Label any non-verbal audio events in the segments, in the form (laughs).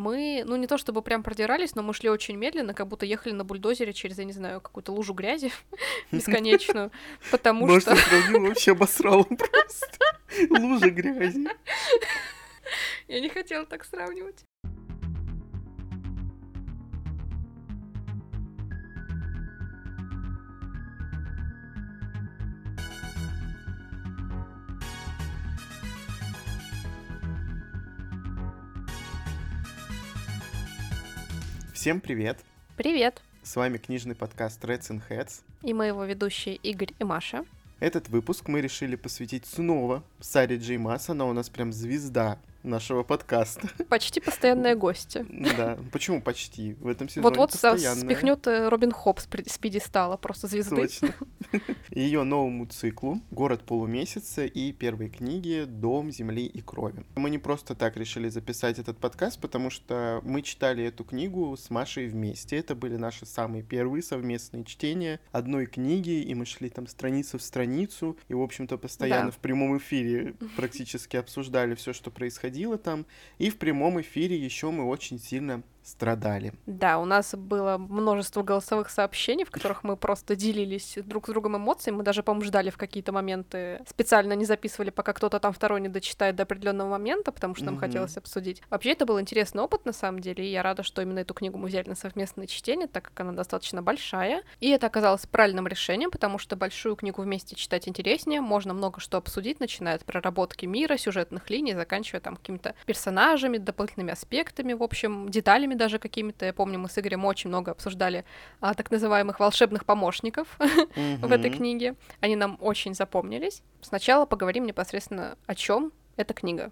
мы, ну не то чтобы прям продирались, но мы шли очень медленно, как будто ехали на бульдозере через, я не знаю, какую-то лужу грязи (laughs) бесконечную, потому что... Может, вообще обосрал просто. (laughs) Лужа грязи. Я не хотела так сравнивать. Всем привет! Привет! С вами книжный подкаст Reds and Heads. И мы его ведущие Игорь и Маша. Этот выпуск мы решили посвятить снова Саре Джей Масс. Она у нас прям звезда нашего подкаста. (laughs) Почти постоянные гости. Да, почему почти? В этом сезоне Вот-вот спихнет э, Робин Хоп с пьедестала, просто звезды. Точно. (laughs) Ее новому циклу «Город полумесяца» и первой книги «Дом земли и крови». Мы не просто так решили записать этот подкаст, потому что мы читали эту книгу с Машей вместе. Это были наши самые первые совместные чтения одной книги, и мы шли там страницу в страницу, и, в общем-то, постоянно да. в прямом эфире практически обсуждали все, что происходило происходило там. И в прямом эфире еще мы очень сильно страдали. Да, у нас было множество голосовых сообщений, в которых мы просто делились друг с другом эмоциями. Мы даже, по-моему, ждали в какие-то моменты. Специально не записывали, пока кто-то там второй не дочитает до определенного момента, потому что нам mm-hmm. хотелось обсудить. Вообще, это был интересный опыт, на самом деле, и я рада, что именно эту книгу мы взяли на совместное чтение, так как она достаточно большая. И это оказалось правильным решением, потому что большую книгу вместе читать интереснее, можно много что обсудить, начиная от проработки мира, сюжетных линий, заканчивая там какими-то персонажами, дополнительными аспектами, в общем, деталями даже какими-то. Я помню, мы с Игорем очень много обсуждали а, так называемых волшебных помощников mm-hmm. (laughs) в этой книге. Они нам очень запомнились. Сначала поговорим непосредственно о чем эта книга.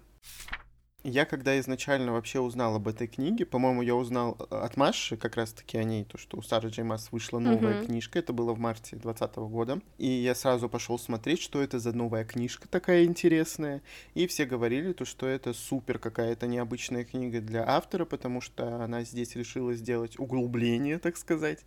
Я когда изначально вообще узнал об этой книге, по-моему, я узнал э, от Маши как раз-таки о ней, то, что у Сары Джеймас вышла новая mm-hmm. книжка, это было в марте 2020 года, и я сразу пошел смотреть, что это за новая книжка такая интересная, и все говорили, то, что это супер какая-то необычная книга для автора, потому что она здесь решила сделать углубление, так сказать,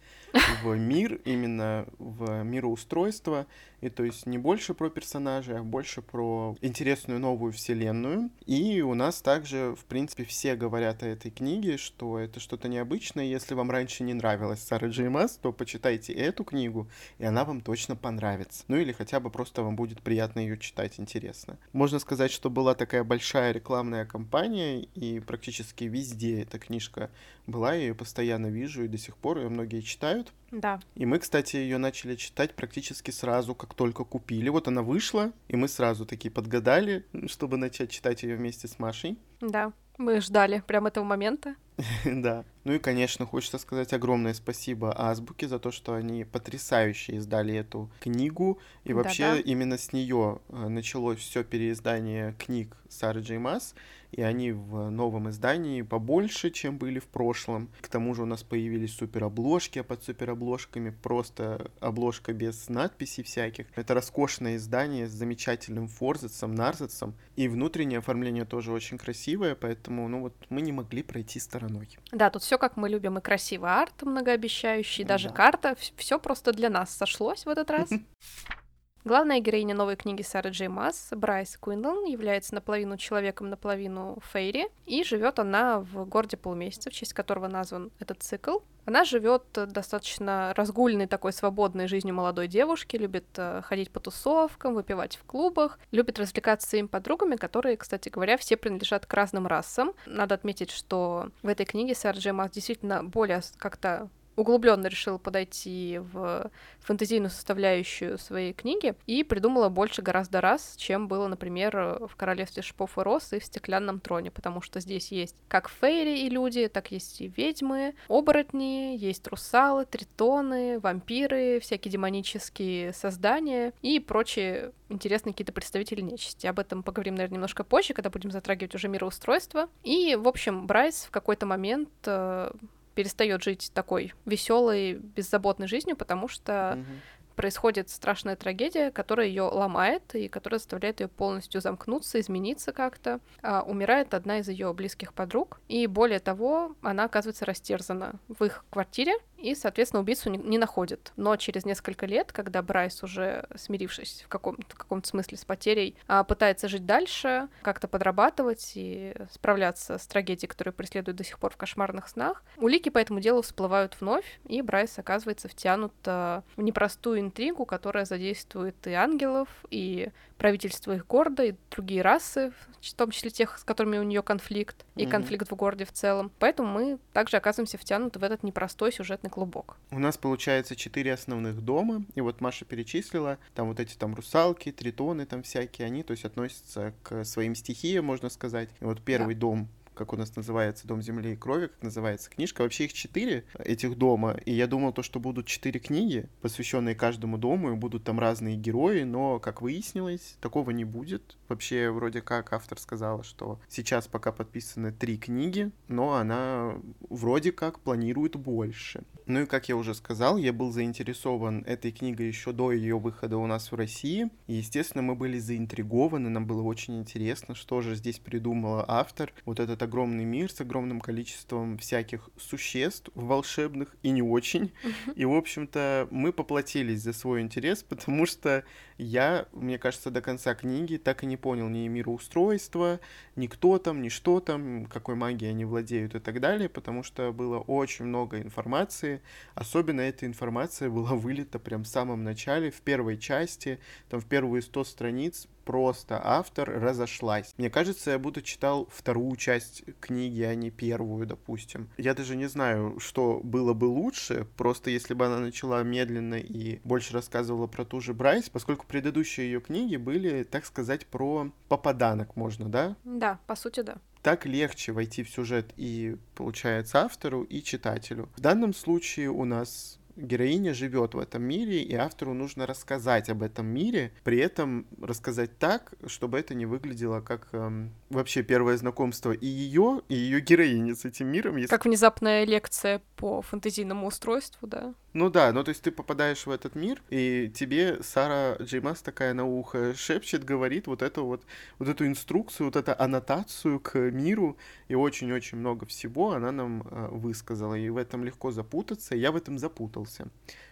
в мир, именно в мироустройство, и то есть не больше про персонажей, а больше про интересную новую вселенную. И у нас также, в принципе, все говорят о этой книге, что это что-то необычное. Если вам раньше не нравилась Сара Джеймас, то почитайте эту книгу, и она вам точно понравится. Ну или хотя бы просто вам будет приятно ее читать, интересно. Можно сказать, что была такая большая рекламная кампания, и практически везде эта книжка была, я ее постоянно вижу, и до сих пор ее многие читают. Да. И мы, кстати, ее начали читать практически сразу, как только купили. Вот она вышла, и мы сразу такие подгадали, чтобы начать читать ее вместе с Машей. Да, мы ждали прям этого момента. (laughs) Да. Ну и, конечно, хочется сказать огромное спасибо Азбуке за то, что они потрясающе издали эту книгу. И вообще Да-да. именно с нее э, началось все переиздание книг Сары Джей Масс и они в новом издании побольше, чем были в прошлом. К тому же у нас появились суперобложки, а под суперобложками просто обложка без надписей всяких. Это роскошное издание с замечательным форзацем, нарзацем, и внутреннее оформление тоже очень красивое, поэтому, ну вот, мы не могли пройти стороной. Да, тут все как мы любим, и красивый арт многообещающий, даже да. карта, все просто для нас сошлось в этот раз. (laughs) Главная героиня новой книги Сары Джей Масс, Брайс Куинлан, является наполовину человеком, наполовину фейри, и живет она в городе полумесяца, в честь которого назван этот цикл. Она живет достаточно разгульной такой свободной жизнью молодой девушки, любит э, ходить по тусовкам, выпивать в клубах, любит развлекаться своими подругами, которые, кстати говоря, все принадлежат к разным расам. Надо отметить, что в этой книге Сара Джей Масс действительно более как-то углубленно решила подойти в фэнтезийную составляющую своей книги и придумала больше гораздо раз, чем было, например, в «Королевстве шипов и роз» и в «Стеклянном троне», потому что здесь есть как фейри и люди, так есть и ведьмы, оборотни, есть русалы, тритоны, вампиры, всякие демонические создания и прочие интересные какие-то представители нечисти. Об этом поговорим, наверное, немножко позже, когда будем затрагивать уже мироустройство. И, в общем, Брайс в какой-то момент э, перестает жить такой веселой, беззаботной жизнью, потому что mm-hmm происходит страшная трагедия, которая ее ломает и которая заставляет ее полностью замкнуться, измениться как-то. А, умирает одна из ее близких подруг, и более того, она оказывается растерзана в их квартире, и, соответственно, убийцу не, не находят. Но через несколько лет, когда Брайс уже смирившись в каком-то, в каком-то смысле с потерей, а, пытается жить дальше, как-то подрабатывать и справляться с трагедией, которая преследует до сих пор в кошмарных снах, улики по этому делу всплывают вновь, и Брайс оказывается втянут а, в непростую интригу, которая задействует и ангелов, и правительство их города, и другие расы, в том числе тех, с которыми у нее конфликт, и mm-hmm. конфликт в городе в целом. Поэтому мы также оказываемся втянуты в этот непростой сюжетный клубок. У нас получается четыре основных дома, и вот Маша перечислила, там вот эти там русалки, тритоны там всякие, они, то есть относятся к своим стихиям, можно сказать. И вот первый да. дом как у нас называется, «Дом земли и крови», как называется книжка. Вообще их четыре, этих дома, и я думал то, что будут четыре книги, посвященные каждому дому, и будут там разные герои, но, как выяснилось, такого не будет. Вообще, вроде как автор сказала, что сейчас пока подписаны три книги, но она вроде как планирует больше. Ну и, как я уже сказал, я был заинтересован этой книгой еще до ее выхода у нас в России, и, естественно, мы были заинтригованы, нам было очень интересно, что же здесь придумала автор. Вот этот огромный мир с огромным количеством всяких существ волшебных и не очень. И, в общем-то, мы поплатились за свой интерес, (laughs) потому что я, мне кажется, до конца книги так и не понял ни мироустройства, ни кто там, ни что там, какой магией они владеют и так далее, потому что было очень много информации. Особенно эта информация была вылита прям в самом начале, в первой части, там в первые 100 страниц просто автор разошлась. Мне кажется, я будто читал вторую часть книги, а не первую, допустим. Я даже не знаю, что было бы лучше, просто если бы она начала медленно и больше рассказывала про ту же Брайс, поскольку предыдущие ее книги были, так сказать, про попаданок, можно, да? Да, по сути, да так легче войти в сюжет и, получается, автору, и читателю. В данном случае у нас героиня живет в этом мире, и автору нужно рассказать об этом мире, при этом рассказать так, чтобы это не выглядело как эм, вообще первое знакомство и ее, и ее героини с этим миром. Если... Как внезапная лекция по фантазийному устройству, да? Ну да, ну то есть ты попадаешь в этот мир, и тебе Сара Джеймас такая на ухо шепчет, говорит вот эту вот, вот эту инструкцию, вот эту аннотацию к миру, и очень-очень много всего она нам э, высказала, и в этом легко запутаться, я в этом запутался.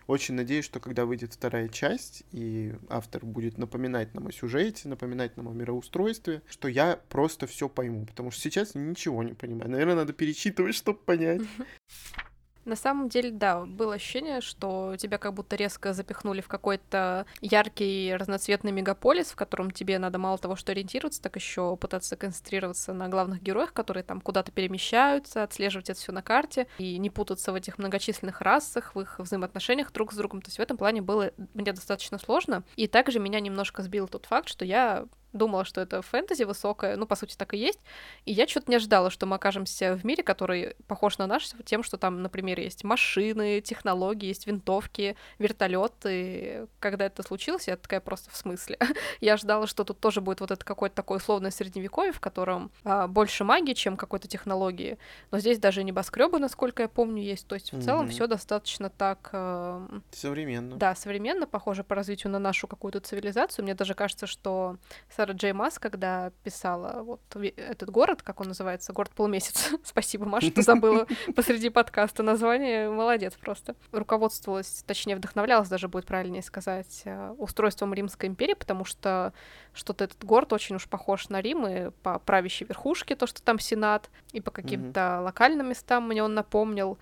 Очень надеюсь, что когда выйдет вторая часть, и автор будет напоминать нам о сюжете, напоминать нам о мироустройстве, что я просто все пойму, потому что сейчас ничего не понимаю. Наверное, надо перечитывать, чтобы понять. (laughs) На самом деле, да, было ощущение, что тебя как будто резко запихнули в какой-то яркий разноцветный мегаполис, в котором тебе надо мало того, что ориентироваться, так еще пытаться концентрироваться на главных героях, которые там куда-то перемещаются, отслеживать это все на карте и не путаться в этих многочисленных расах, в их взаимоотношениях друг с другом. То есть в этом плане было мне достаточно сложно. И также меня немножко сбил тот факт, что я думала, что это фэнтези высокое, ну, по сути, так и есть, и я что-то не ожидала, что мы окажемся в мире, который похож на наш, тем, что там, например, есть машины, технологии, есть винтовки, вертолеты. Когда это случилось, я такая просто в смысле. (laughs) я ожидала, что тут тоже будет вот это какое-то такое условное средневековье, в котором а, больше магии, чем какой-то технологии, но здесь даже небоскребы, насколько я помню, есть, то есть в mm-hmm. целом все достаточно так... Э... Современно. Да, современно, похоже по развитию на нашу какую-то цивилизацию. Мне даже кажется, что Сара Джей Масс, когда писала вот этот город, как он называется, город полумесяц. (laughs) Спасибо, Маша, ты забыла (laughs) посреди подкаста название. Молодец просто. Руководствовалась, точнее, вдохновлялась, даже будет правильнее сказать, э, устройством Римской империи, потому что что-то этот город очень уж похож на Рим и по правящей верхушке, то, что там Сенат, и по каким-то mm-hmm. локальным местам мне он напомнил.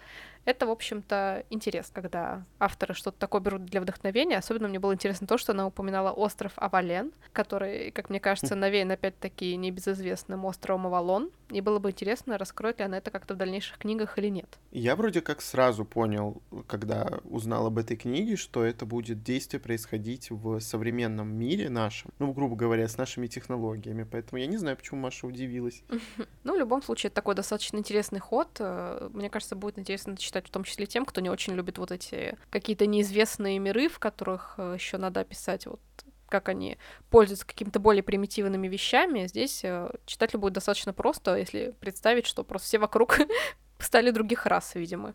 Это, в общем-то, интерес, когда авторы что-то такое берут для вдохновения. Особенно мне было интересно то, что она упоминала остров Авален, который, как мне кажется, навеян опять-таки небезызвестным островом Авалон. И было бы интересно, раскроет ли она это как-то в дальнейших книгах или нет. Я вроде как сразу понял, когда узнал об этой книге, что это будет действие происходить в современном мире нашем, ну, грубо говоря, с нашими технологиями. Поэтому я не знаю, почему Маша удивилась. (laughs) Ну, в любом случае, это такой достаточно интересный ход. Э, мне кажется, будет интересно читать читать в том числе тем, кто не очень любит вот эти какие-то неизвестные миры, в которых э, еще надо описать вот как они пользуются какими-то более примитивными вещами. Здесь э, читателю будет достаточно просто, если представить, что просто все вокруг (laughs) стали других рас, видимо.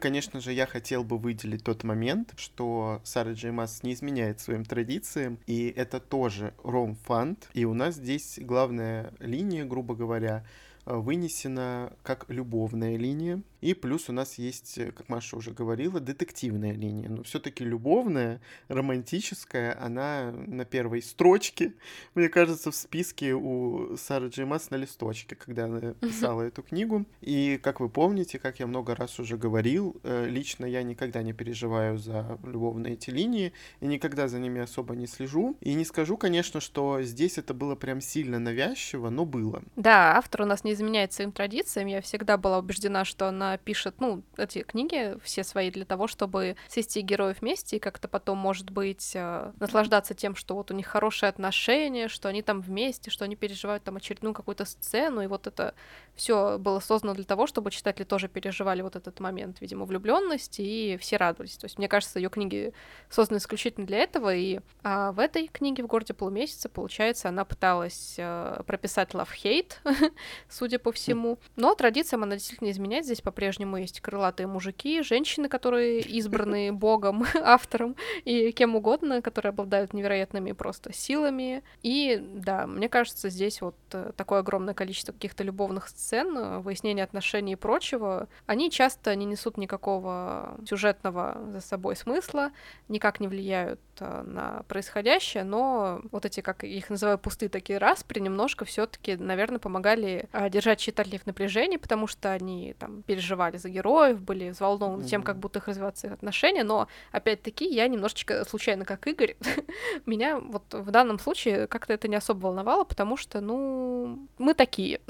Конечно же, я хотел бы выделить тот момент, что Сара Джеймас не изменяет своим традициям, и это тоже ром-фанд. И у нас здесь главная линия, грубо говоря, вынесена как любовная линия. И плюс у нас есть, э, как Маша уже говорила, детективная линия. Но все-таки любовная, романтическая, она на первой строчке, (laughs) мне кажется, в списке у Сары Джеймас на листочке, когда она писала эту книгу. И, как вы помните, как я много раз уже говорил, э, лично я никогда не переживаю за любовные эти линии, и никогда за ними особо не слежу. И не скажу, конечно, что здесь это было прям сильно навязчиво, но было. Да, автор у нас не изменяет своим традициям. Я всегда была убеждена, что она пишет, ну, эти книги все свои для того, чтобы свести героев вместе и как-то потом, может быть, э, наслаждаться тем, что вот у них хорошие отношения, что они там вместе, что они переживают там очередную какую-то сцену, и вот это все было создано для того, чтобы читатели тоже переживали вот этот момент, видимо, влюбленности, и все радовались. То есть, мне кажется, ее книги созданы исключительно для этого, и а, в этой книге «В городе полумесяца», получается, она пыталась а, прописать love-hate, (laughs) судя по всему, но традициям она действительно изменяет. Здесь по-прежнему есть крылатые мужики, женщины, которые избраны (laughs) богом, (laughs) автором и кем угодно, которые обладают невероятными просто силами. И да, мне кажется, здесь вот э, такое огромное количество каких-то любовных сцен, э, выяснения отношений и прочего, они часто не несут никакого сюжетного за собой смысла, никак не влияют э, на происходящее, но вот эти, как их называю, пустые такие распри, немножко все таки наверное, помогали держать читателей в напряжении, потому что они там переживали за героев, были взволнованы mm-hmm. тем, как будут их развиваться их отношения, но, опять-таки, я немножечко случайно, как Игорь, (laughs) меня вот в данном случае как-то это не особо волновало, потому что, ну, мы такие.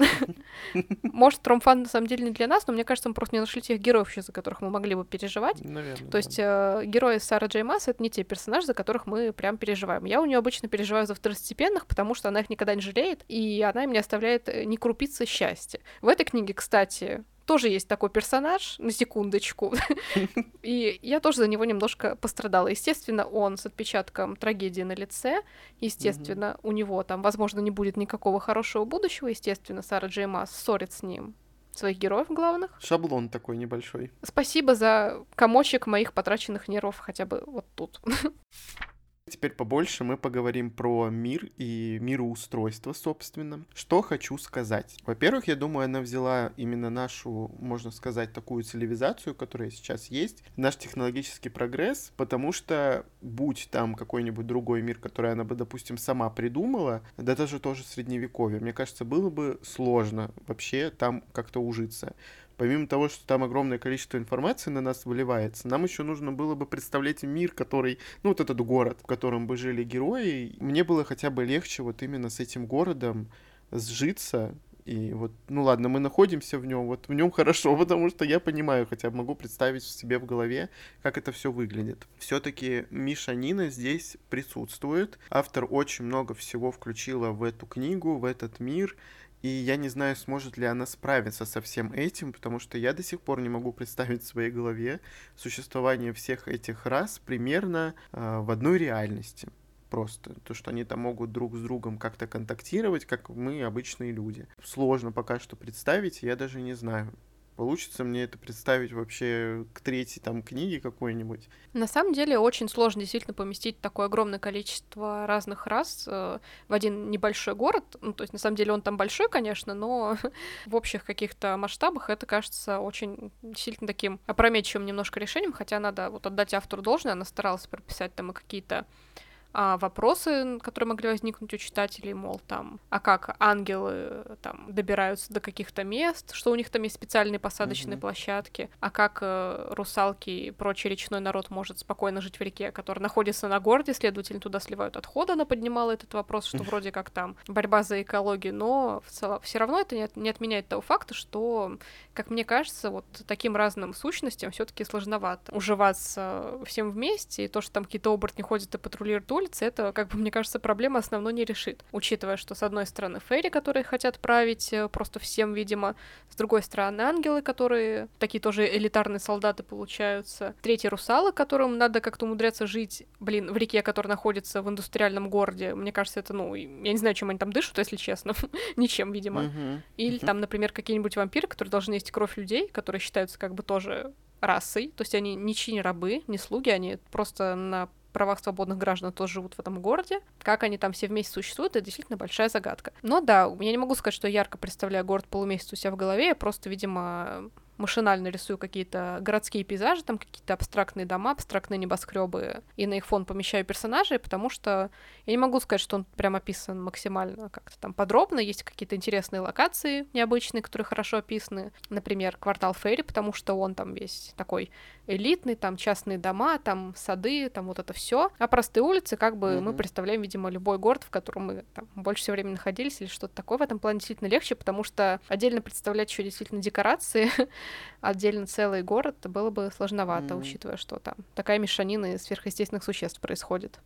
(laughs) Может, Тромфан на самом деле не для нас, но мне кажется, мы просто не нашли тех героев, за которых мы могли бы переживать. Наверное, То есть э, герои Сары Джей Масс — это не те персонажи, за которых мы прям переживаем. Я у нее обычно переживаю за второстепенных, потому что она их никогда не жалеет, и она им не оставляет э, ни крупицы счастья. В этой книге, кстати, тоже есть такой персонаж, на секундочку. (laughs) И я тоже за него немножко пострадала. Естественно, он с отпечатком трагедии на лице. Естественно, у него там, возможно, не будет никакого хорошего будущего. Естественно, Сара Джей Масс ссорит с ним своих героев главных. Шаблон такой небольшой. Спасибо за комочек моих потраченных нервов хотя бы вот тут. (laughs) Теперь побольше мы поговорим про мир и мироустройство, собственно. Что хочу сказать. Во-первых, я думаю, она взяла именно нашу, можно сказать, такую цивилизацию, которая сейчас есть, наш технологический прогресс, потому что будь там какой-нибудь другой мир, который она бы, допустим, сама придумала, да даже тоже средневековье, мне кажется, было бы сложно вообще там как-то ужиться помимо того, что там огромное количество информации на нас выливается, нам еще нужно было бы представлять мир, который, ну, вот этот город, в котором бы жили герои. Мне было хотя бы легче вот именно с этим городом сжиться, и вот, ну ладно, мы находимся в нем, вот в нем (laughs) хорошо, потому что я понимаю, хотя могу представить себе в голове, как это все выглядит. Все-таки Миша Нина здесь присутствует. Автор очень много всего включила в эту книгу, в этот мир. И я не знаю, сможет ли она справиться со всем этим, потому что я до сих пор не могу представить в своей голове существование всех этих рас примерно э, в одной реальности. Просто то, что они там могут друг с другом как-то контактировать, как мы, обычные люди. Сложно пока что представить, я даже не знаю. Получится мне это представить вообще к третьей там книге какой-нибудь? На самом деле очень сложно действительно поместить такое огромное количество разных рас э, в один небольшой город. Ну, то есть, на самом деле, он там большой, конечно, но (laughs) в общих каких-то масштабах это кажется очень действительно таким опрометчивым немножко решением, хотя надо вот отдать автору должное, она старалась прописать там и какие-то а, вопросы, которые могли возникнуть у читателей, мол, там, а как ангелы там добираются до каких-то мест, что у них там есть специальные посадочные mm-hmm. площадки, а как э, русалки и прочий речной народ может спокойно жить в реке, которая находится на городе, следовательно, туда сливают отходы, она поднимала этот вопрос, что вроде как там борьба за экологию, но в целом все равно это не, от, не отменяет того факта, что, как мне кажется, вот таким разным сущностям все-таки сложновато уживаться всем вместе, и то, что там какие-то оборотни ходят и патрулируют улице, это, как бы, мне кажется, проблема основной не решит. Учитывая, что, с одной стороны, фейри, которые хотят править э, просто всем, видимо, с другой стороны, ангелы, которые такие тоже элитарные солдаты получаются, третьи русалы, которым надо как-то умудряться жить, блин, в реке, которая находится в индустриальном городе. Мне кажется, это, ну, я не знаю, чем они там дышат, если честно. (laughs) Ничем, видимо. Или там, например, какие-нибудь вампиры, которые должны есть кровь людей, которые считаются как бы тоже расой, то есть они ничьи не рабы, не слуги, они просто на правах свободных граждан тоже живут в этом городе. Как они там все вместе существуют, это действительно большая загадка. Но да, я не могу сказать, что я ярко представляю город полумесяц у себя в голове, я просто, видимо, машинально рисую какие-то городские пейзажи, там какие-то абстрактные дома, абстрактные небоскребы, и на их фон помещаю персонажей, потому что я не могу сказать, что он прям описан максимально как-то там подробно. Есть какие-то интересные локации необычные, которые хорошо описаны. Например, квартал Фейри, потому что он там весь такой элитный, там частные дома, там сады, там вот это все. А простые улицы, как бы mm-hmm. мы представляем, видимо, любой город, в котором мы там, больше всего времени находились или что-то такое. В этом плане действительно легче, потому что отдельно представлять еще действительно декорации, (laughs) отдельно целый город было бы сложновато, mm-hmm. учитывая, что там такая мешанина из сверхъестественных существ происходит.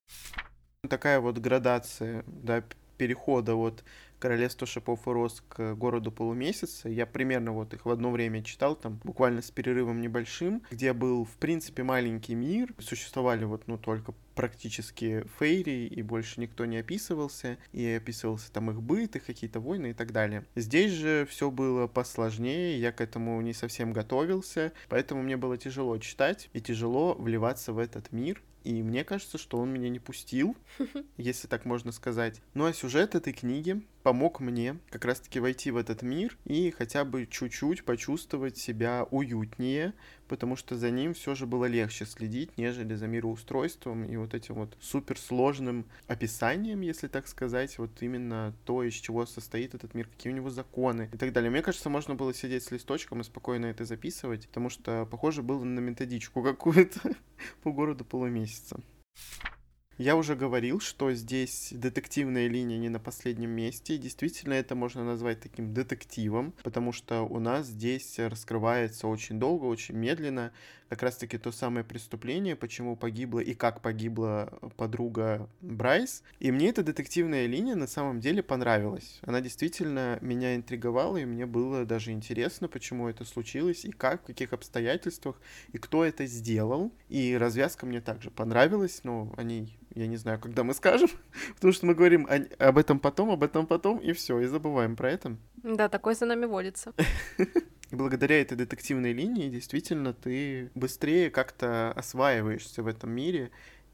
Такая вот градация, да, перехода от Королевство шипов и роз к городу полумесяца. Я примерно вот их в одно время читал, там буквально с перерывом небольшим, где был, в принципе, маленький мир. Существовали вот, ну, только практически фейри, и больше никто не описывался, и описывался там их быт, их какие-то войны и так далее. Здесь же все было посложнее, я к этому не совсем готовился, поэтому мне было тяжело читать и тяжело вливаться в этот мир, и мне кажется, что он меня не пустил, (laughs) если так можно сказать. Ну а сюжет этой книги помог мне как раз-таки войти в этот мир и хотя бы чуть-чуть почувствовать себя уютнее, потому что за ним все же было легче следить, нежели за мироустройством и вот этим вот суперсложным описанием, если так сказать, вот именно то, из чего состоит этот мир, какие у него законы и так далее. Мне кажется, можно было сидеть с листочком и спокойно это записывать, потому что, похоже, было на методичку (laughs) какую-то по городу полумесяца. Я уже говорил, что здесь детективная линия не на последнем месте. Действительно, это можно назвать таким детективом, потому что у нас здесь раскрывается очень долго, очень медленно как раз-таки то самое преступление, почему погибла и как погибла подруга Брайс. И мне эта детективная линия на самом деле понравилась. Она действительно меня интриговала, и мне было даже интересно, почему это случилось, и как, в каких обстоятельствах, и кто это сделал. И развязка мне также понравилась, но о ней я не знаю, когда мы скажем, (laughs) потому что мы говорим о, об этом потом, об этом потом, и все, и забываем про это. Да, такой за нами водится. (laughs) И благодаря этой детективной линии действительно ты быстрее как-то осваиваешься в этом мире,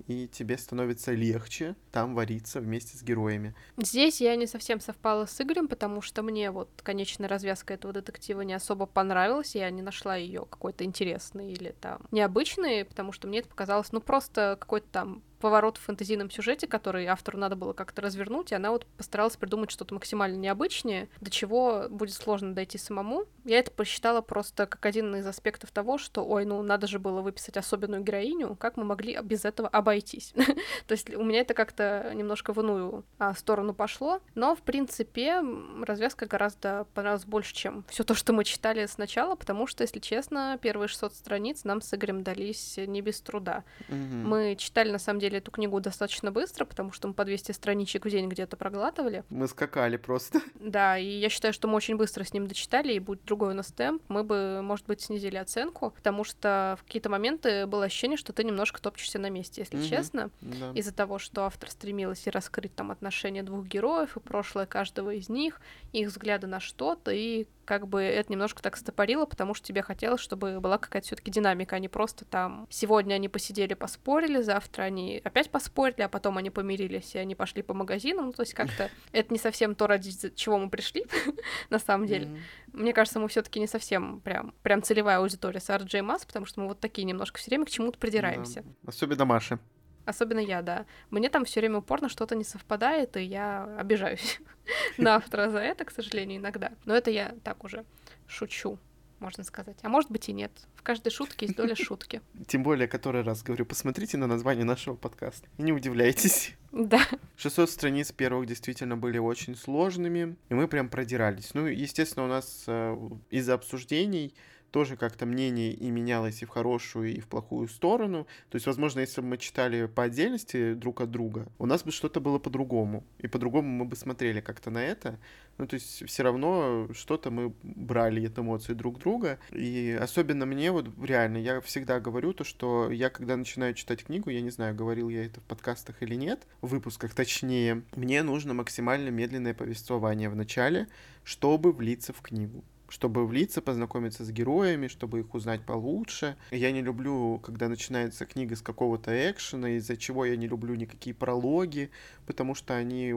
и тебе становится легче там вариться вместе с героями. Здесь я не совсем совпала с Игорем, потому что мне вот конечная развязка этого детектива не особо понравилась, я не нашла ее какой-то интересной или там необычной, потому что мне это показалось, ну, просто какой-то там поворот в фэнтезийном сюжете, который автору надо было как-то развернуть, и она вот постаралась придумать что-то максимально необычное, до чего будет сложно дойти самому. Я это посчитала просто как один из аспектов того, что, ой, ну надо же было выписать особенную героиню, как мы могли без этого обойтись. (laughs) То есть у меня это как-то немножко в иную а, сторону пошло, но, в принципе, развязка гораздо понравилась больше, чем все то, что мы читали сначала, потому что, если честно, первые 600 страниц нам с Игорем дались не без труда. Мы читали, на самом деле, деле эту книгу достаточно быстро, потому что мы по 200 страничек в день где-то проглатывали. Мы скакали просто. (laughs) Да, и я считаю, что мы очень быстро с ним дочитали, и будет другой у нас темп, мы бы, может быть, снизили оценку, потому что в какие-то моменты было ощущение, что ты немножко топчешься на месте, если угу. честно, да. из-за того, что автор стремилась и раскрыть там отношения двух героев, и прошлое каждого из них, их взгляды на что-то, и как бы это немножко так стопорило, потому что тебе хотелось, чтобы была какая-то все-таки динамика, а не просто там сегодня они посидели, поспорили, завтра они опять поспорили, а потом они помирились, и они пошли по магазинам. Ну, то есть как-то (laughs) это не совсем то, ради чего мы пришли, (laughs) на самом деле. Мне кажется, мы все-таки не совсем прям, прям целевая аудитория с RJ Mass, потому что мы вот такие немножко все время к чему-то придираемся. Особенно Маша. Особенно я, да. Мне там все время упорно что-то не совпадает, и я обижаюсь (laughs) на автора за это, к сожалению, иногда. Но это я так уже шучу, можно сказать. А может быть и нет. В каждой шутке есть доля (laughs) шутки. Тем более, который раз говорю, посмотрите на название нашего подкаста. И не удивляйтесь. (laughs) Да. 600 страниц первых действительно были очень сложными, и мы прям продирались. Ну, естественно, у нас э, из-за обсуждений тоже как-то мнение и менялось и в хорошую, и в плохую сторону. То есть, возможно, если бы мы читали по отдельности друг от друга, у нас бы что-то было по-другому. И по-другому мы бы смотрели как-то на это. Ну, то есть, все равно что-то мы брали от эмоций друг друга. И особенно мне вот реально, я всегда говорю то, что я, когда начинаю читать книгу, я не знаю, говорил я это в подкастах или нет, в выпусках точнее, мне нужно максимально медленное повествование в начале, чтобы влиться в книгу чтобы влиться, познакомиться с героями, чтобы их узнать получше. Я не люблю, когда начинается книга с какого-то экшена, из-за чего я не люблю никакие прологи, потому что они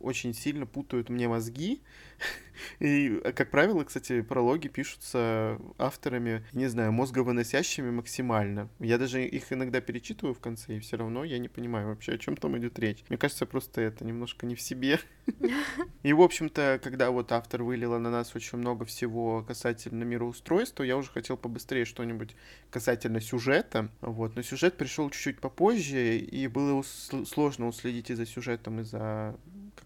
очень сильно путают мне мозги, (laughs) И, как правило, кстати, прологи пишутся авторами, не знаю, мозговыносящими максимально. Я даже их иногда перечитываю в конце, и все равно я не понимаю вообще, о чем там идет речь. Мне кажется, просто это немножко не в себе. (laughs) И, в общем-то, когда вот автор вылила на нас очень много всего касательно мироустройства, я уже хотел побыстрее что-нибудь касательно сюжета. Вот. Но сюжет пришел чуть-чуть попозже, и было сложно уследить и за сюжетом, и за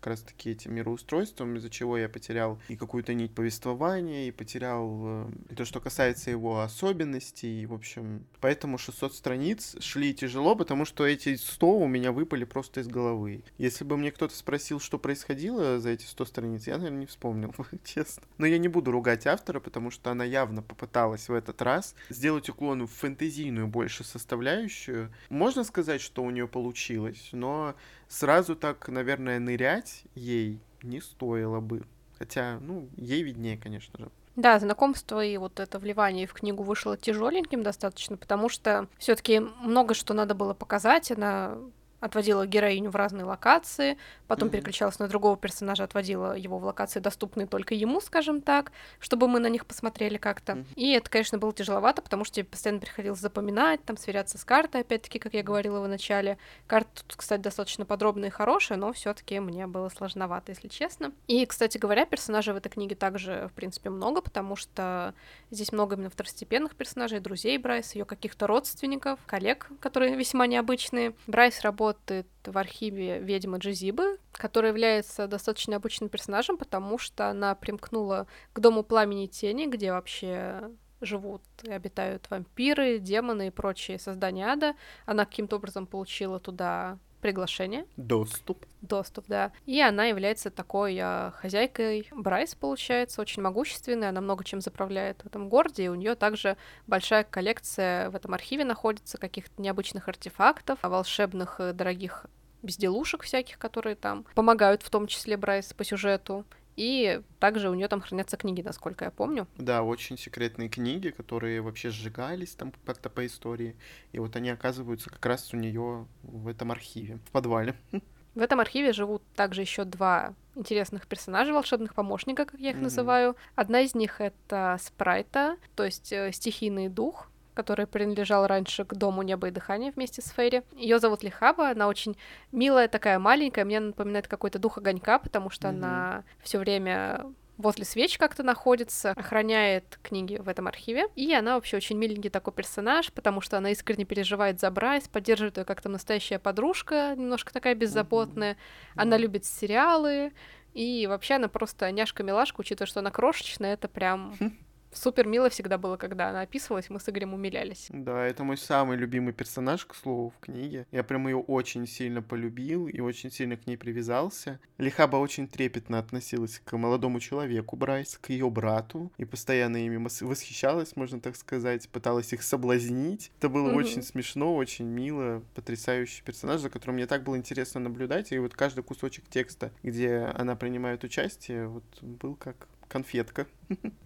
как раз-таки этим мироустройством, из-за чего я потерял и какую-то нить повествования, и потерял э, и то, что касается его особенностей, и, в общем, поэтому 600 страниц шли тяжело, потому что эти 100 у меня выпали просто из головы. Если бы мне кто-то спросил, что происходило за эти 100 страниц, я, наверное, не вспомнил, (laughs) честно. Но я не буду ругать автора, потому что она явно попыталась в этот раз сделать уклон в фэнтезийную больше составляющую. Можно сказать, что у нее получилось, но сразу так, наверное, нырять ей не стоило бы. Хотя, ну, ей виднее, конечно же. Да, знакомство и вот это вливание в книгу вышло тяжеленьким достаточно, потому что все-таки много что надо было показать. Она отводила героиню в разные локации, потом mm-hmm. переключалась на другого персонажа, отводила его в локации, доступные только ему, скажем так, чтобы мы на них посмотрели как-то. Mm-hmm. И это, конечно, было тяжеловато, потому что тебе постоянно приходилось запоминать, там, сверяться с картой, опять-таки, как я говорила в начале. Карта тут, кстати, достаточно подробная и хорошая, но все таки мне было сложновато, если честно. И, кстати говоря, персонажей в этой книге также, в принципе, много, потому что здесь много именно второстепенных персонажей, друзей Брайс, ее каких-то родственников, коллег, которые весьма необычные. Брайс работает работает в архиве ведьмы Джизибы, которая является достаточно обычным персонажем, потому что она примкнула к Дому Пламени и Тени, где вообще живут и обитают вампиры, демоны и прочие создания ада. Она каким-то образом получила туда приглашение. Доступ. Доступ, да. И она является такой э, хозяйкой Брайс, получается, очень могущественной, она много чем заправляет в этом городе, и у нее также большая коллекция в этом архиве находится каких-то необычных артефактов, волшебных э, дорогих безделушек всяких, которые там помогают, в том числе Брайс по сюжету. И также у нее там хранятся книги, насколько я помню. Да, очень секретные книги, которые вообще сжигались там как-то по истории. И вот они оказываются как раз у нее в этом архиве, в подвале. (laughs) В этом архиве живут также еще два интересных персонажа, волшебных помощника, как я их mm-hmm. называю. Одна из них это Спрайта, то есть э, стихийный дух, который принадлежал раньше к Дому Неба и Дыхания вместе с Фейри. Ее зовут Лихаба, она очень милая, такая маленькая, мне напоминает какой-то дух огонька, потому что mm-hmm. она все время возле свеч как-то находится, охраняет книги в этом архиве. И она вообще очень миленький такой персонаж, потому что она искренне переживает за Брайс, поддерживает ее как-то настоящая подружка, немножко такая беззаботная. Она любит сериалы, и вообще она просто няшка-милашка, учитывая, что она крошечная, это прям (laughs) супер мило всегда было, когда она описывалась, мы с Игорем умилялись. Да, это мой самый любимый персонаж, к слову, в книге. Я прям ее очень сильно полюбил и очень сильно к ней привязался. Лихаба очень трепетно относилась к молодому человеку Брайс, к ее брату, и постоянно ими восхищалась, можно так сказать, пыталась их соблазнить. Это было mm-hmm. очень смешно, очень мило, потрясающий персонаж, за которым мне так было интересно наблюдать, и вот каждый кусочек текста, где она принимает участие, вот был как конфетка.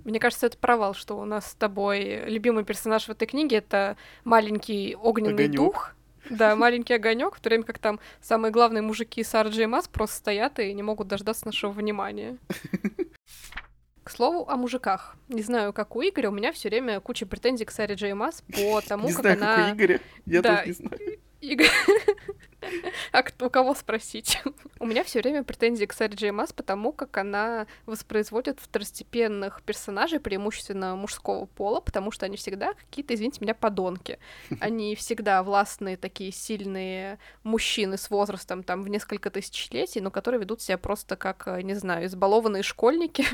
Мне кажется, это провал, что у нас с тобой любимый персонаж в этой книге это маленький огненный Огонёк. дух. Да, маленький огонек, в то время как там самые главные мужики с RJ Mass просто стоят и не могут дождаться нашего внимания. К слову о мужиках. Не знаю, как у Игоря, у меня все время куча претензий к Саре Джей Масс по (laughs) тому, не как знаю, она... Как у Игоря. Я да, тоже не знаю. (laughs) А у кого спросить? (laughs) У меня все время претензии к Саре Джей Масс, потому как она воспроизводит второстепенных персонажей, преимущественно мужского пола, потому что они всегда какие-то, извините меня, подонки. (laughs) Они всегда властные, такие сильные мужчины с возрастом там в несколько тысячелетий, но которые ведут себя просто как, не знаю, избалованные школьники,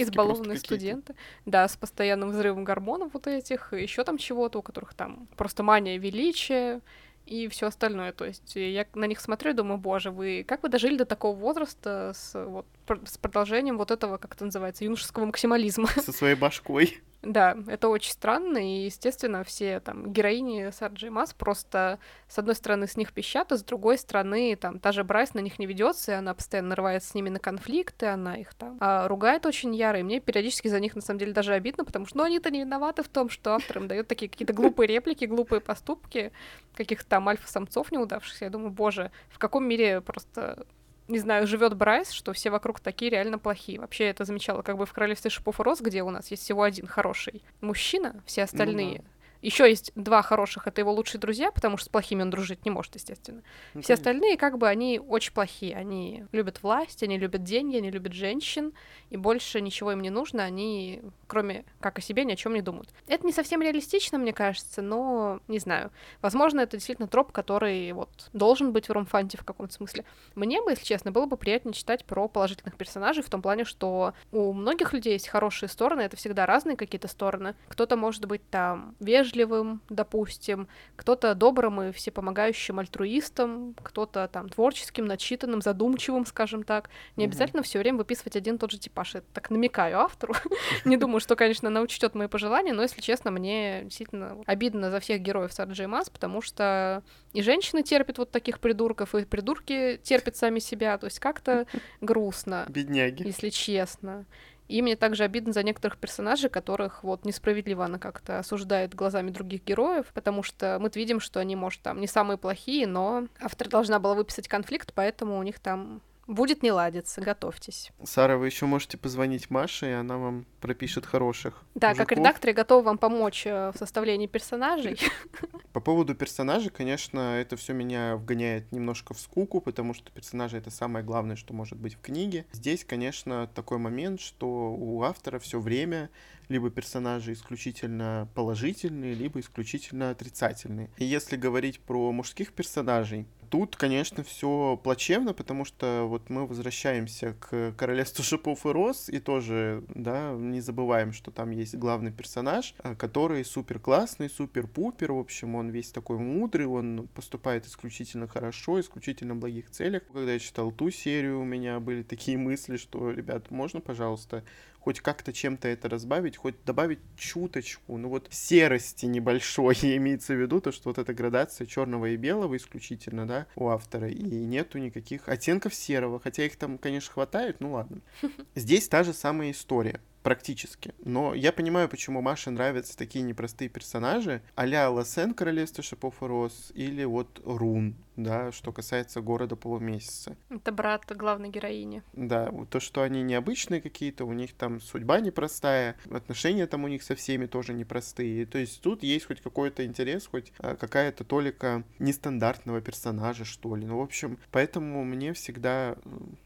избалованные студенты. Да, с постоянным взрывом гормонов вот этих, еще там чего-то, у которых там просто мания величия, и все остальное. То есть я на них смотрю и думаю, боже, вы как вы дожили до такого возраста с, вот, с продолжением вот этого, как это называется, юношеского максимализма? Со своей башкой. Да, это очень странно, и, естественно, все там героини Сары Дж. Маас просто, с одной стороны, с них пищат, а с другой стороны, там, та же Брайс на них не ведется, и она постоянно нарывается с ними на конфликты, она их там а, ругает очень яро, и мне периодически за них, на самом деле, даже обидно, потому что, ну, они-то не виноваты в том, что автор им дает такие какие-то глупые реплики, глупые поступки, каких-то там альфа-самцов неудавшихся. Я думаю, боже, в каком мире просто не знаю, живет Брайс, что все вокруг такие реально плохие. Вообще это замечала как бы в Королевстве Шипов и Роз, где у нас есть всего один хороший мужчина, все остальные ну, да еще есть два хороших, это его лучшие друзья, потому что с плохими он дружить не может, естественно. Ну, Все остальные, как бы, они очень плохие. Они любят власть, они любят деньги, они любят женщин, и больше ничего им не нужно, они, кроме как о себе, ни о чем не думают. Это не совсем реалистично, мне кажется, но не знаю. Возможно, это действительно троп, который вот должен быть в ромфанте в каком-то смысле. Мне бы, если честно, было бы приятнее читать про положительных персонажей в том плане, что у многих людей есть хорошие стороны, это всегда разные какие-то стороны. Кто-то может быть там вежливый, вежливым, допустим, кто-то добрым и всепомогающим альтруистом, кто-то там творческим, начитанным, задумчивым, скажем так. Не обязательно все время выписывать один и тот же типаж. Я так намекаю автору. (laughs) Не думаю, что, конечно, она учтет мои пожелания, но, если честно, мне действительно обидно за всех героев Сарджи Мас, потому что и женщины терпят вот таких придурков, и придурки терпят сами себя. То есть как-то (laughs) грустно. Бедняги. Если честно. И мне также обидно за некоторых персонажей, которых вот несправедливо она как-то осуждает глазами других героев, потому что мы видим, что они, может, там не самые плохие, но автор должна была выписать конфликт, поэтому у них там Будет не ладиться, готовьтесь. Сара, вы еще можете позвонить Маше, и она вам пропишет хороших. Да, мужиков. как редактор я готова вам помочь э, в составлении персонажей. (laughs) По поводу персонажей, конечно, это все меня вгоняет немножко в скуку, потому что персонажи это самое главное, что может быть в книге. Здесь, конечно, такой момент, что у автора все время либо персонажи исключительно положительные, либо исключительно отрицательные. И если говорить про мужских персонажей, Тут, конечно, все плачевно, потому что вот мы возвращаемся к королевству шипов и роз, и тоже, да, не забываем, что там есть главный персонаж, а, который супер классный, супер пупер, в общем, он весь такой мудрый, он поступает исключительно хорошо, исключительно в благих целях. Когда я читал ту серию, у меня были такие (laughs) мысли, что, ребят, можно, пожалуйста, хоть как-то чем-то это разбавить, хоть добавить чуточку, ну вот серости небольшой, (laughs) имеется в виду то, что вот эта градация черного и белого исключительно, да, у автора, и нету никаких оттенков серого, хотя их там, конечно, хватает, ну ладно. (laughs) Здесь та же самая история практически. Но я понимаю, почему Маше нравятся такие непростые персонажи, а-ля Лосен Королевство Шипов и Роз, или вот Рун, да, что касается города полумесяца. Это брат главной героини. Да, то, что они необычные какие-то, у них там судьба непростая, отношения там у них со всеми тоже непростые. То есть тут есть хоть какой-то интерес, хоть а, какая-то толика нестандартного персонажа, что ли. Ну, в общем, поэтому мне всегда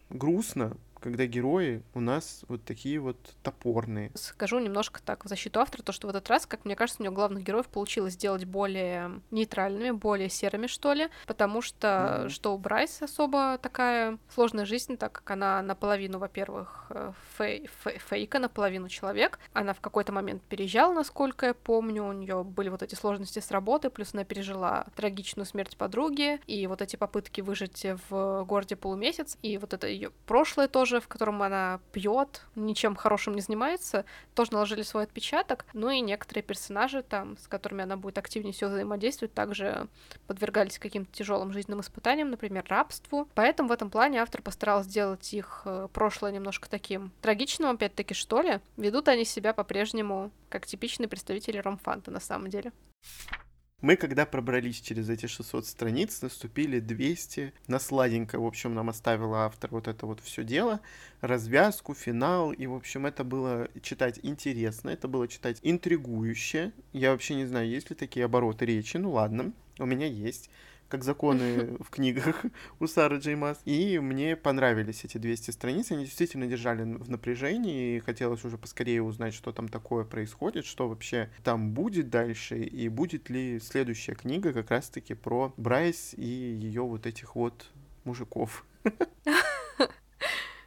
грустно, когда герои у нас вот такие вот топорные. Скажу немножко так в защиту автора, то, что в этот раз, как мне кажется, у него главных героев получилось сделать более нейтральными, более серыми, что ли, потому что, mm-hmm. что у Брайс особо такая сложная жизнь, так как она наполовину, во-первых, э, фей- фей- фейка, наполовину человек. Она в какой-то момент переезжала, насколько я помню, у нее были вот эти сложности с работой, плюс она пережила трагичную смерть подруги, и вот эти попытки выжить в городе полумесяц, и вот это ее прошлое тоже тоже, в котором она пьет, ничем хорошим не занимается, тоже наложили свой отпечаток. Ну и некоторые персонажи там, с которыми она будет активнее всего взаимодействовать, также подвергались каким-то тяжелым жизненным испытаниям, например, рабству. Поэтому в этом плане автор постарался сделать их э, прошлое немножко таким трагичным, опять-таки, что ли. Ведут они себя по-прежнему как типичные представители ромфанта на самом деле. Мы, когда пробрались через эти 600 страниц, наступили 200. На сладенько, в общем, нам оставила автор вот это вот все дело, развязку, финал. И, в общем, это было читать интересно, это было читать интригующе. Я вообще не знаю, есть ли такие обороты речи. Ну ладно, у меня есть как законы в книгах (laughs) у Сары Джеймас. И мне понравились эти 200 страниц, они действительно держали в напряжении, и хотелось уже поскорее узнать, что там такое происходит, что вообще там будет дальше, и будет ли следующая книга как раз-таки про Брайс и ее вот этих вот мужиков. (laughs)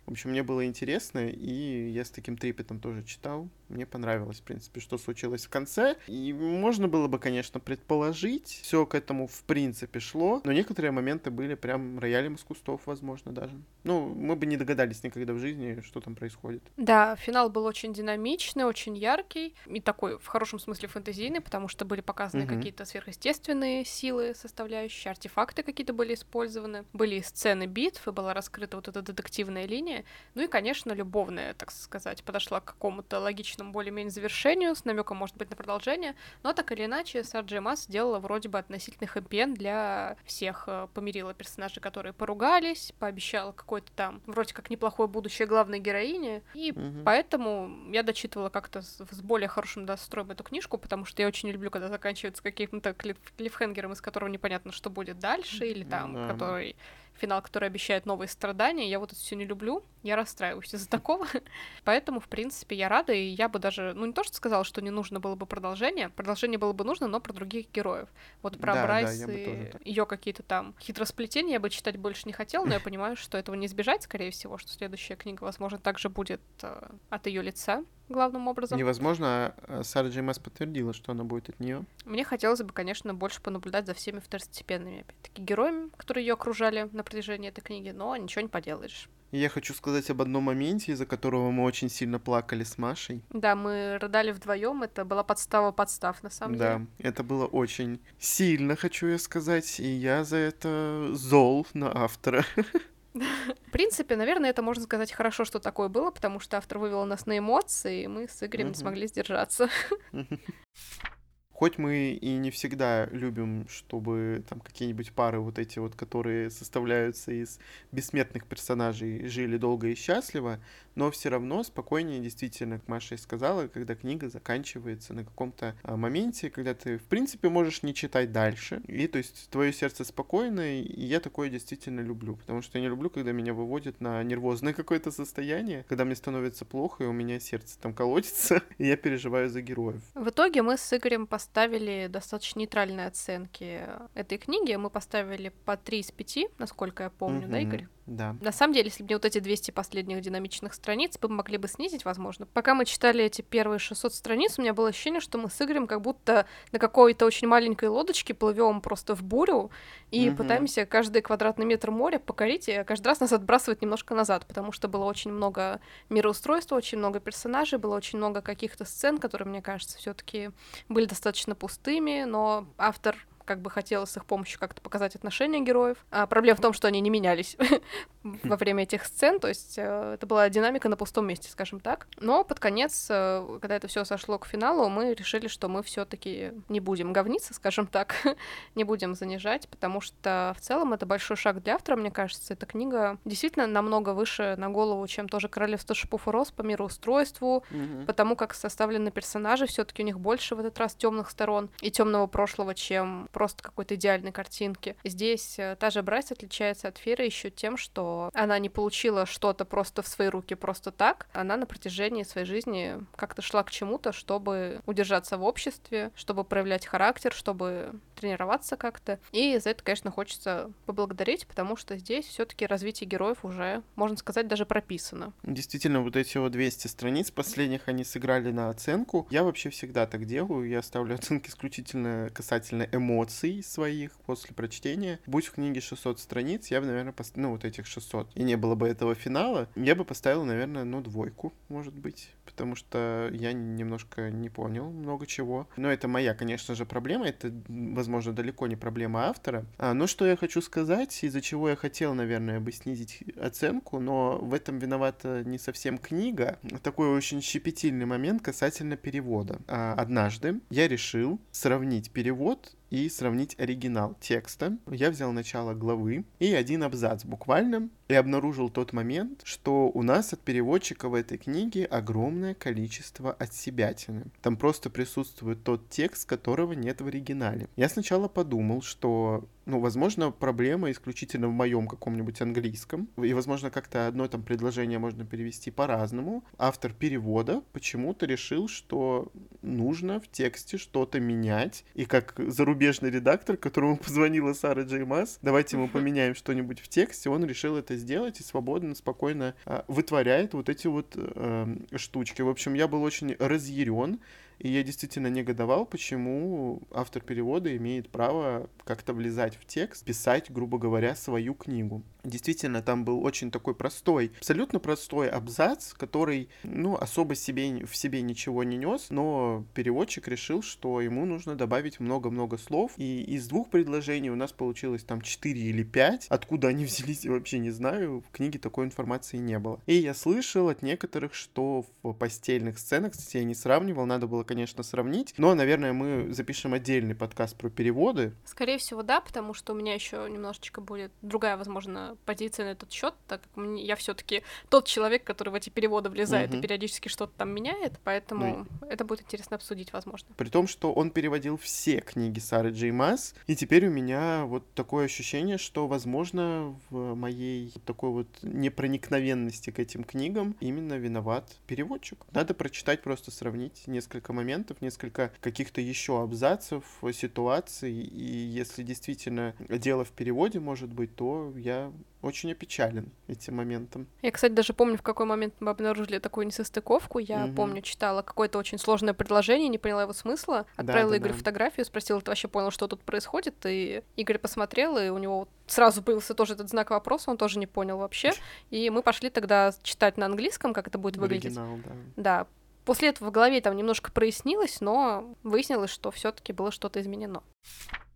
В общем, мне было интересно, и я с таким трепетом тоже читал. Мне понравилось, в принципе, что случилось в конце. И можно было бы, конечно, предположить, все к этому в принципе шло, но некоторые моменты были прям роялем из кустов, возможно, даже. Ну, мы бы не догадались никогда в жизни, что там происходит. Да, финал был очень динамичный, очень яркий и такой, в хорошем смысле, фэнтезийный, потому что были показаны угу. какие-то сверхъестественные силы, составляющие, артефакты какие-то были использованы, были сцены битв, и была раскрыта вот эта детективная линия, ну и, конечно, любовная, так сказать, подошла к какому-то логичному более-менее завершению, с намеком, может быть, на продолжение, но так или иначе, Сарджи Мас сделала вроде бы относительно хэппи для всех, э, помирила персонажей, которые поругались, пообещала какой-то там вроде как неплохое будущее главной героине, и угу. поэтому я дочитывала как-то с, с более хорошим настроем эту книжку, потому что я очень люблю, когда заканчивается каким-то клиффхенгером, из которого непонятно, что будет дальше, или там, да. который финал, который обещает новые страдания. Я вот это все не люблю, я расстраиваюсь из-за такого. (laughs) Поэтому, в принципе, я рада, и я бы даже, ну, не то, что сказала, что не нужно было бы продолжение, продолжение было бы нужно, но про других героев. Вот про да, Брайс да, и ее какие-то там хитросплетения я бы читать больше не хотела, но я (laughs) понимаю, что этого не избежать, скорее всего, что следующая книга, возможно, также будет э, от ее лица главным образом. Невозможно, а Сара Джеймас подтвердила, что она будет от нее. Мне хотелось бы, конечно, больше понаблюдать за всеми второстепенными, опять-таки, героями, которые ее окружали на протяжении этой книги, но ничего не поделаешь. Я хочу сказать об одном моменте, из-за которого мы очень сильно плакали с Машей. Да, мы рыдали вдвоем. Это была подстава подстав, на самом да, деле. Да, это было очень сильно, хочу я сказать. И я за это зол на автора. (laughs) В принципе, наверное, это можно сказать хорошо, что такое было, потому что автор вывел нас на эмоции, и мы с Игорем не смогли сдержаться. (laughs) Хоть мы и не всегда любим, чтобы там какие-нибудь пары вот эти вот, которые составляются из бессмертных персонажей, жили долго и счастливо, но все равно спокойнее действительно, как Маша и сказала, когда книга заканчивается на каком-то а, моменте, когда ты, в принципе, можешь не читать дальше, и то есть твое сердце спокойное, и я такое действительно люблю, потому что я не люблю, когда меня выводят на нервозное какое-то состояние, когда мне становится плохо, и у меня сердце там колотится, (laughs) и я переживаю за героев. В итоге мы с Игорем поставили достаточно нейтральные оценки этой книги, мы поставили по 3 из 5, насколько я помню, угу. да, Игорь? Да. На самом деле, если бы не вот эти 200 последних динамичных страниц, мы могли бы снизить, возможно. Пока мы читали эти первые 600 страниц, у меня было ощущение, что мы с Игорем как будто на какой-то очень маленькой лодочке плывем просто в бурю и угу. пытаемся каждый квадратный метр моря покорить, и каждый раз нас отбрасывает немножко назад, потому что было очень много мироустройства, очень много персонажей, было очень много каких-то сцен, которые, мне кажется, все таки были достаточно пустыми, но автор как бы хотелось с их помощью как-то показать отношения героев. А проблема в том, что они не менялись (laughs) во время этих сцен, то есть э, это была динамика на пустом месте, скажем так. Но под конец, э, когда это все сошло к финалу, мы решили, что мы все-таки не будем говниться, скажем так, (laughs) не будем занижать, потому что в целом это большой шаг для автора, мне кажется. Эта книга действительно намного выше на голову, чем тоже Королевство шипов и роз по мироустройству, mm-hmm. потому как составлены персонажи, все-таки у них больше в этот раз темных сторон и темного прошлого, чем просто какой-то идеальной картинки. Здесь э, та же Брайс отличается от Феры еще тем, что она не получила что-то просто в свои руки просто так. Она на протяжении своей жизни как-то шла к чему-то, чтобы удержаться в обществе, чтобы проявлять характер, чтобы тренироваться как-то. И за это, конечно, хочется поблагодарить, потому что здесь все-таки развитие героев уже, можно сказать, даже прописано. Действительно, вот эти вот 200 страниц последних они сыграли на оценку. Я вообще всегда так делаю. Я ставлю оценки исключительно касательно эмоций своих после прочтения. Будь в книге 600 страниц, я бы, наверное, пост... ну, вот этих 600, и не было бы этого финала, я бы поставил, наверное, ну, двойку, может быть, потому что я немножко не понял много чего. Но это моя, конечно же, проблема. Это, возможно, далеко не проблема автора. А, но что я хочу сказать, из-за чего я хотел, наверное, бы снизить оценку, но в этом виновата не совсем книга. Такой очень щепетильный момент касательно перевода. А, однажды я решил сравнить перевод и сравнить оригинал текста. Я взял начало главы и один абзац буквально и обнаружил тот момент, что у нас от переводчика в этой книге огромное количество отсебятины. Там просто присутствует тот текст, которого нет в оригинале. Я сначала подумал, что ну, возможно, проблема исключительно в моем каком-нибудь английском. И, возможно, как-то одно там предложение можно перевести по-разному. Автор перевода почему-то решил, что нужно в тексте что-то менять. И как зарубежный редактор, которому (laughs) позвонила Сара Джей Масс, давайте мы поменяем что-нибудь в тексте, он решил это сделать и свободно, спокойно э, вытворяет вот эти вот э, штучки. В общем, я был очень разъярен И я действительно негодовал, почему автор перевода имеет право как-то влезать в текст, писать, грубо говоря, свою книгу. Действительно, там был очень такой простой, абсолютно простой абзац, который, ну, особо себе, в себе ничего не нес, но переводчик решил, что ему нужно добавить много-много слов, и из двух предложений у нас получилось там 4 или 5. Откуда они (laughs) взялись, я вообще не знаю, в книге такой информации не было. И я слышал от некоторых, что в постельных сценах, кстати, я не сравнивал, надо было, конечно, сравнить, но, наверное, мы запишем отдельный подкаст про переводы. Скорее всего, да, потому что у меня еще немножечко будет другая, возможно, позиция на этот счет, так как мне, я все-таки тот человек, который в эти переводы влезает угу. и периодически что-то там меняет, поэтому ну, это будет интересно обсудить, возможно. При том, что он переводил все книги Сары Джей Масс, и теперь у меня вот такое ощущение, что, возможно, в моей такой вот непроникновенности к этим книгам именно виноват переводчик. Надо прочитать, просто сравнить несколько моментов, несколько каких-то еще абзацев, ситуаций, и если действительно дело в переводе, может быть, то я очень опечален этим моментом. Я, кстати, даже помню, в какой момент мы обнаружили такую несостыковку. Я угу. помню, читала какое-то очень сложное предложение, не поняла его смысла, отправила да, да, Игорю да. фотографию, спросила, ты вообще понял, что тут происходит? И Игорь посмотрел, и у него сразу появился тоже этот знак вопроса, он тоже не понял вообще. И мы пошли тогда читать на английском, как это будет выглядеть. Оригинал, да. Да. После этого в голове там немножко прояснилось, но выяснилось, что все-таки было что-то изменено.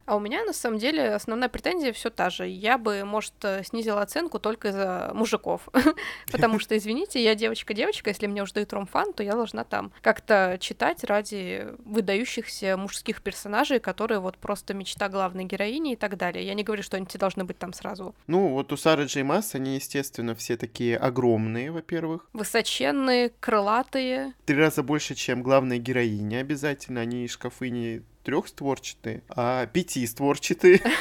А у меня, на самом деле, основная претензия все та же. Я бы, может, э, снизила оценку только из-за мужиков. (laughs) Потому что, извините, я девочка-девочка, если мне уже дают ромфан, то я должна там как-то читать ради выдающихся мужских персонажей, которые вот просто мечта главной героини и так далее. Я не говорю, что они все должны быть там сразу. Ну, вот у Сары Джей Масс они, естественно, все такие огромные, во-первых. Высоченные, крылатые. Три раза больше, чем главная героиня обязательно. Они шкафы не трехстворчатые, а пятистворчатые. (laughs)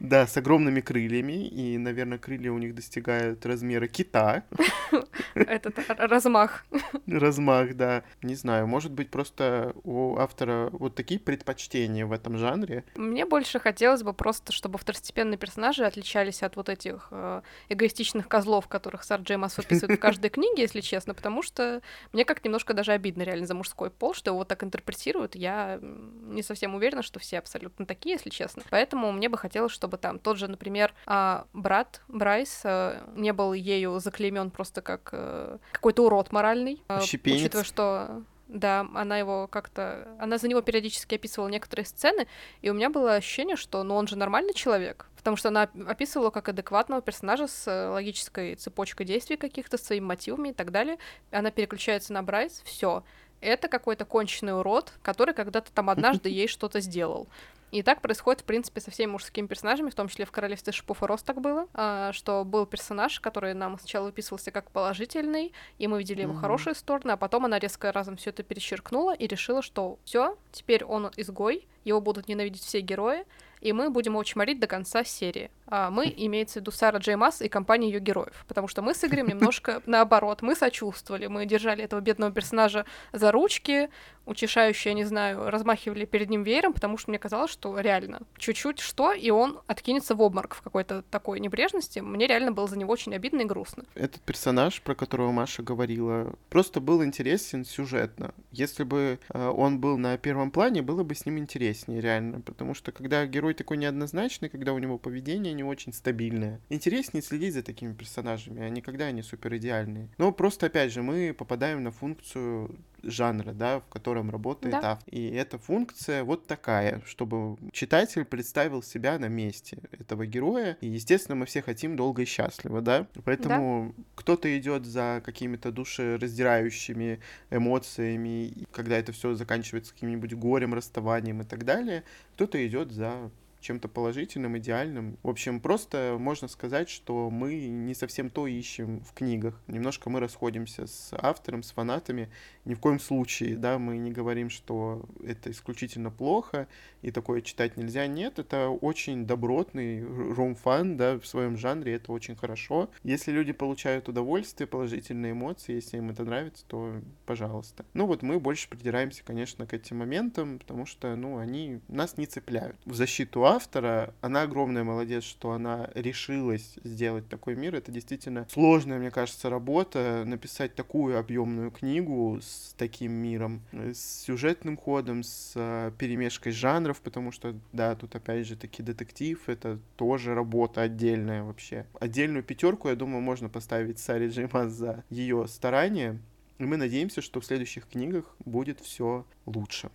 Да, с огромными крыльями. И, наверное, крылья у них достигают размера кита. (laughs) Этот размах. Размах, да. Не знаю, может быть, просто у автора вот такие предпочтения в этом жанре. Мне больше хотелось бы просто, чтобы второстепенные персонажи отличались от вот этих э, эгоистичных козлов, которых Сар Джеймас описывает в каждой (laughs) книге, если честно, потому что мне как немножко даже обидно реально за мужской пол, что его так интерпретируют. Я не совсем уверена, что все абсолютно такие, если честно. Поэтому мне бы хотелось, чтобы там тот же, например, а, брат Брайс э, не был ею заклеймен просто как э, какой-то урод моральный. Э, учитывая, что да, она его как-то... Она за него периодически описывала некоторые сцены, и у меня было ощущение, что ну он же нормальный человек, потому что она описывала как адекватного персонажа с логической цепочкой действий каких-то, своими мотивами и так далее. Она переключается на Брайс, все это какой-то конченый урод, который когда-то там однажды (laughs) ей что-то сделал. И так происходит, в принципе, со всеми мужскими персонажами, в том числе в «Королевстве шипов и роз» так было, а, что был персонаж, который нам сначала выписывался как положительный, и мы видели его mm-hmm. хорошие стороны, а потом она резко разом все это перечеркнула и решила, что все, теперь он изгой, его будут ненавидеть все герои, и мы будем его чморить до конца серии. А мы, имеется в виду Сара Джей Масс и компания ее героев, потому что мы с Игорем (laughs) немножко наоборот, мы сочувствовали, мы держали этого бедного персонажа за ручки, утешающие, я не знаю, размахивали перед ним веером, потому что мне казалось, что реально чуть-чуть что, и он откинется в обморок в какой-то такой небрежности. Мне реально было за него очень обидно и грустно. Этот персонаж, про которого Маша говорила, просто был интересен сюжетно. Если бы э, он был на первом плане, было бы с ним интереснее, реально. Потому что когда герой такой неоднозначный, когда у него поведение не очень стабильное, интереснее следить за такими персонажами, а не когда они супер идеальные. Но просто, опять же, мы попадаем на функцию жанра, да, в котором работает да. автор. И эта функция вот такая, чтобы читатель представил себя на месте этого героя. И, естественно, мы все хотим долго и счастливо, да. Поэтому да. кто-то идет за какими-то душераздирающими эмоциями, когда это все заканчивается каким-нибудь горем, расставанием и так далее. Кто-то идет за чем-то положительным, идеальным. В общем, просто можно сказать, что мы не совсем то ищем в книгах. Немножко мы расходимся с автором, с фанатами. Ни в коем случае, да, мы не говорим, что это исключительно плохо и такое читать нельзя. Нет, это очень добротный ром-фан, да, в своем жанре, это очень хорошо. Если люди получают удовольствие, положительные эмоции, если им это нравится, то пожалуйста. Ну вот мы больше придираемся, конечно, к этим моментам, потому что, ну, они нас не цепляют. В защиту автора. Она огромная молодец, что она решилась сделать такой мир. Это действительно сложная, мне кажется, работа, написать такую объемную книгу с таким миром, с сюжетным ходом, с э, перемешкой жанров, потому что, да, тут опять же таки детектив, это тоже работа отдельная вообще. Отдельную пятерку, я думаю, можно поставить Саре Джеймас за ее старания. И мы надеемся, что в следующих книгах будет все лучше.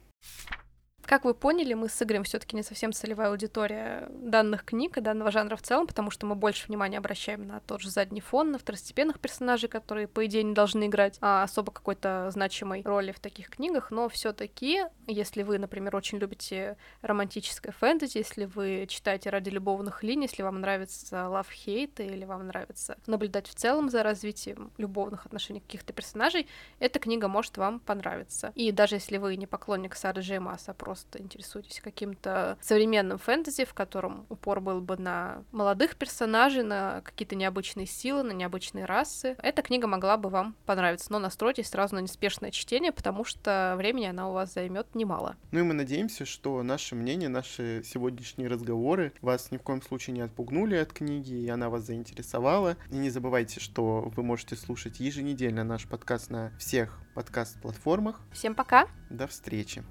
Как вы поняли, мы с Игорем все таки не совсем целевая аудитория данных книг и данного жанра в целом, потому что мы больше внимания обращаем на тот же задний фон, на второстепенных персонажей, которые, по идее, не должны играть а особо какой-то значимой роли в таких книгах, но все таки если вы, например, очень любите романтическое фэнтези, если вы читаете ради любовных линий, если вам нравится love hate или вам нравится наблюдать в целом за развитием любовных отношений каких-то персонажей, эта книга может вам понравиться. И даже если вы не поклонник Сары Джей Масса, а просто просто интересуетесь каким-то современным фэнтези, в котором упор был бы на молодых персонажей, на какие-то необычные силы, на необычные расы, эта книга могла бы вам понравиться. Но настройтесь сразу на неспешное чтение, потому что времени она у вас займет немало. Ну и мы надеемся, что наше мнение, наши сегодняшние разговоры вас ни в коем случае не отпугнули от книги, и она вас заинтересовала. И не забывайте, что вы можете слушать еженедельно наш подкаст на всех подкаст-платформах. Всем пока! До встречи!